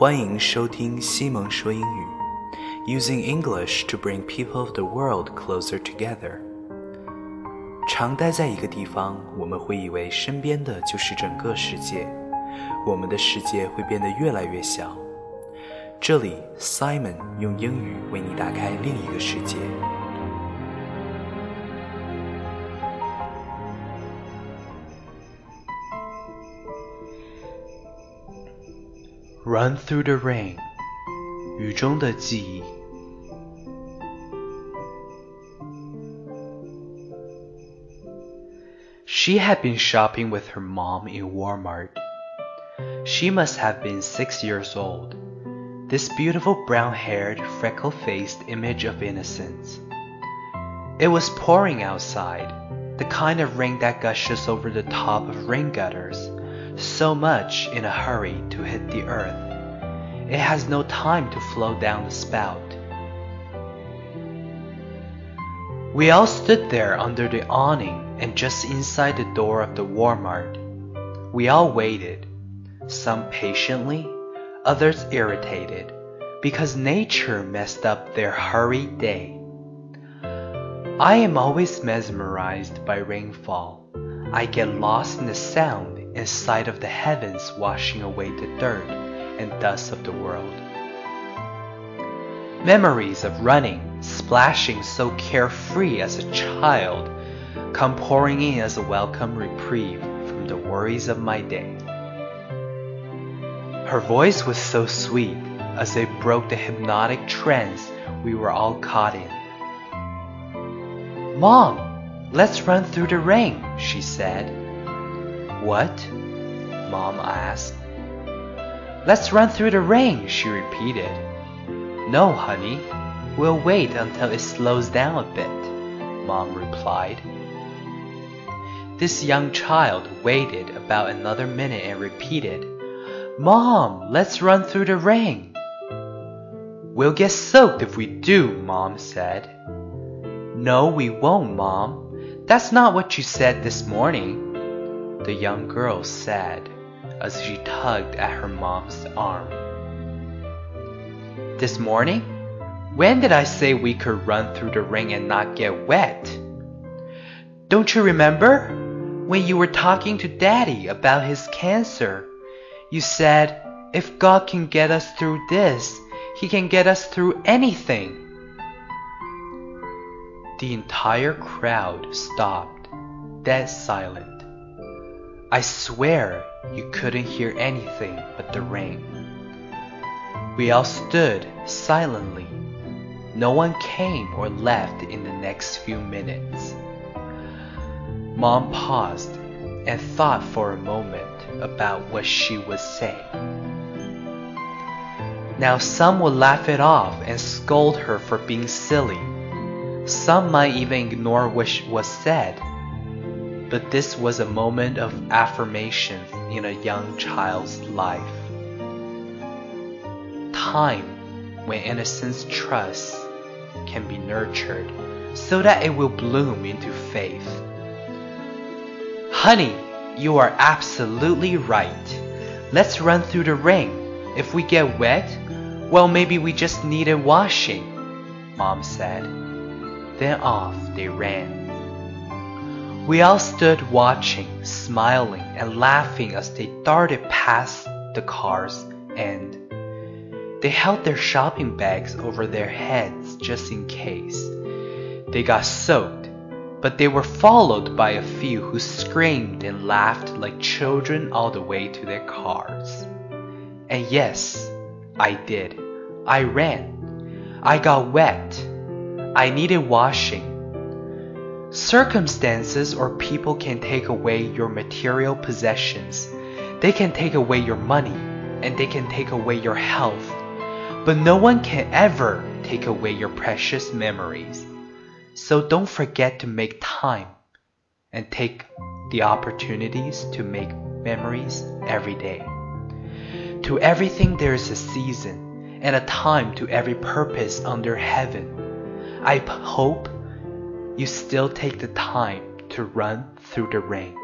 欢迎收听西蒙说英语，Using English to bring people of the world closer together。常待在一个地方，我们会以为身边的就是整个世界，我们的世界会变得越来越小。这里，Simon 用英语为你打开另一个世界。Run through the rain，雨中的记忆。She had been shopping with her mom in Walmart. She must have been six years old. This beautiful brown haired, freckle faced image of innocence. It was pouring outside, the kind of rain that gushes over the top of rain gutters so much in a hurry to hit the earth. It has no time to flow down the spout. We all stood there under the awning and just inside the door of the Walmart. We all waited, some patiently, others irritated, because nature messed up their hurried day. I am always mesmerized by rainfall. I get lost in the sound in sight of the heavens washing away the dirt and dust of the world. Memories of running, splashing so carefree as a child, come pouring in as a welcome reprieve from the worries of my day. Her voice was so sweet as it broke the hypnotic trance we were all caught in. Mom, let's run through the rain, she said. What? Mom asked. Let's run through the rain, she repeated. No, honey. We'll wait until it slows down a bit, Mom replied. This young child waited about another minute and repeated, Mom, let's run through the rain. We'll get soaked if we do, Mom said. No, we won't, Mom. That's not what you said this morning the young girl said as she tugged at her mom's arm. This morning? When did I say we could run through the rain and not get wet? Don't you remember? When you were talking to Daddy about his cancer, you said, if God can get us through this, He can get us through anything. The entire crowd stopped, dead silent. I swear you couldn't hear anything but the rain. We all stood silently. No one came or left in the next few minutes. Mom paused and thought for a moment about what she would say. Now, some would laugh it off and scold her for being silly. Some might even ignore what was said but this was a moment of affirmation in a young child's life. Time when innocence trust can be nurtured so that it will bloom into faith. Honey, you are absolutely right. Let's run through the rain. If we get wet, well, maybe we just needed washing, Mom said. Then off they ran. We all stood watching, smiling and laughing as they darted past the cars and they held their shopping bags over their heads just in case. They got soaked, but they were followed by a few who screamed and laughed like children all the way to their cars. And yes, I did. I ran. I got wet. I needed washing. Circumstances or people can take away your material possessions. They can take away your money and they can take away your health. But no one can ever take away your precious memories. So don't forget to make time and take the opportunities to make memories every day. To everything there is a season and a time to every purpose under heaven. I hope you still take the time to run through the rain.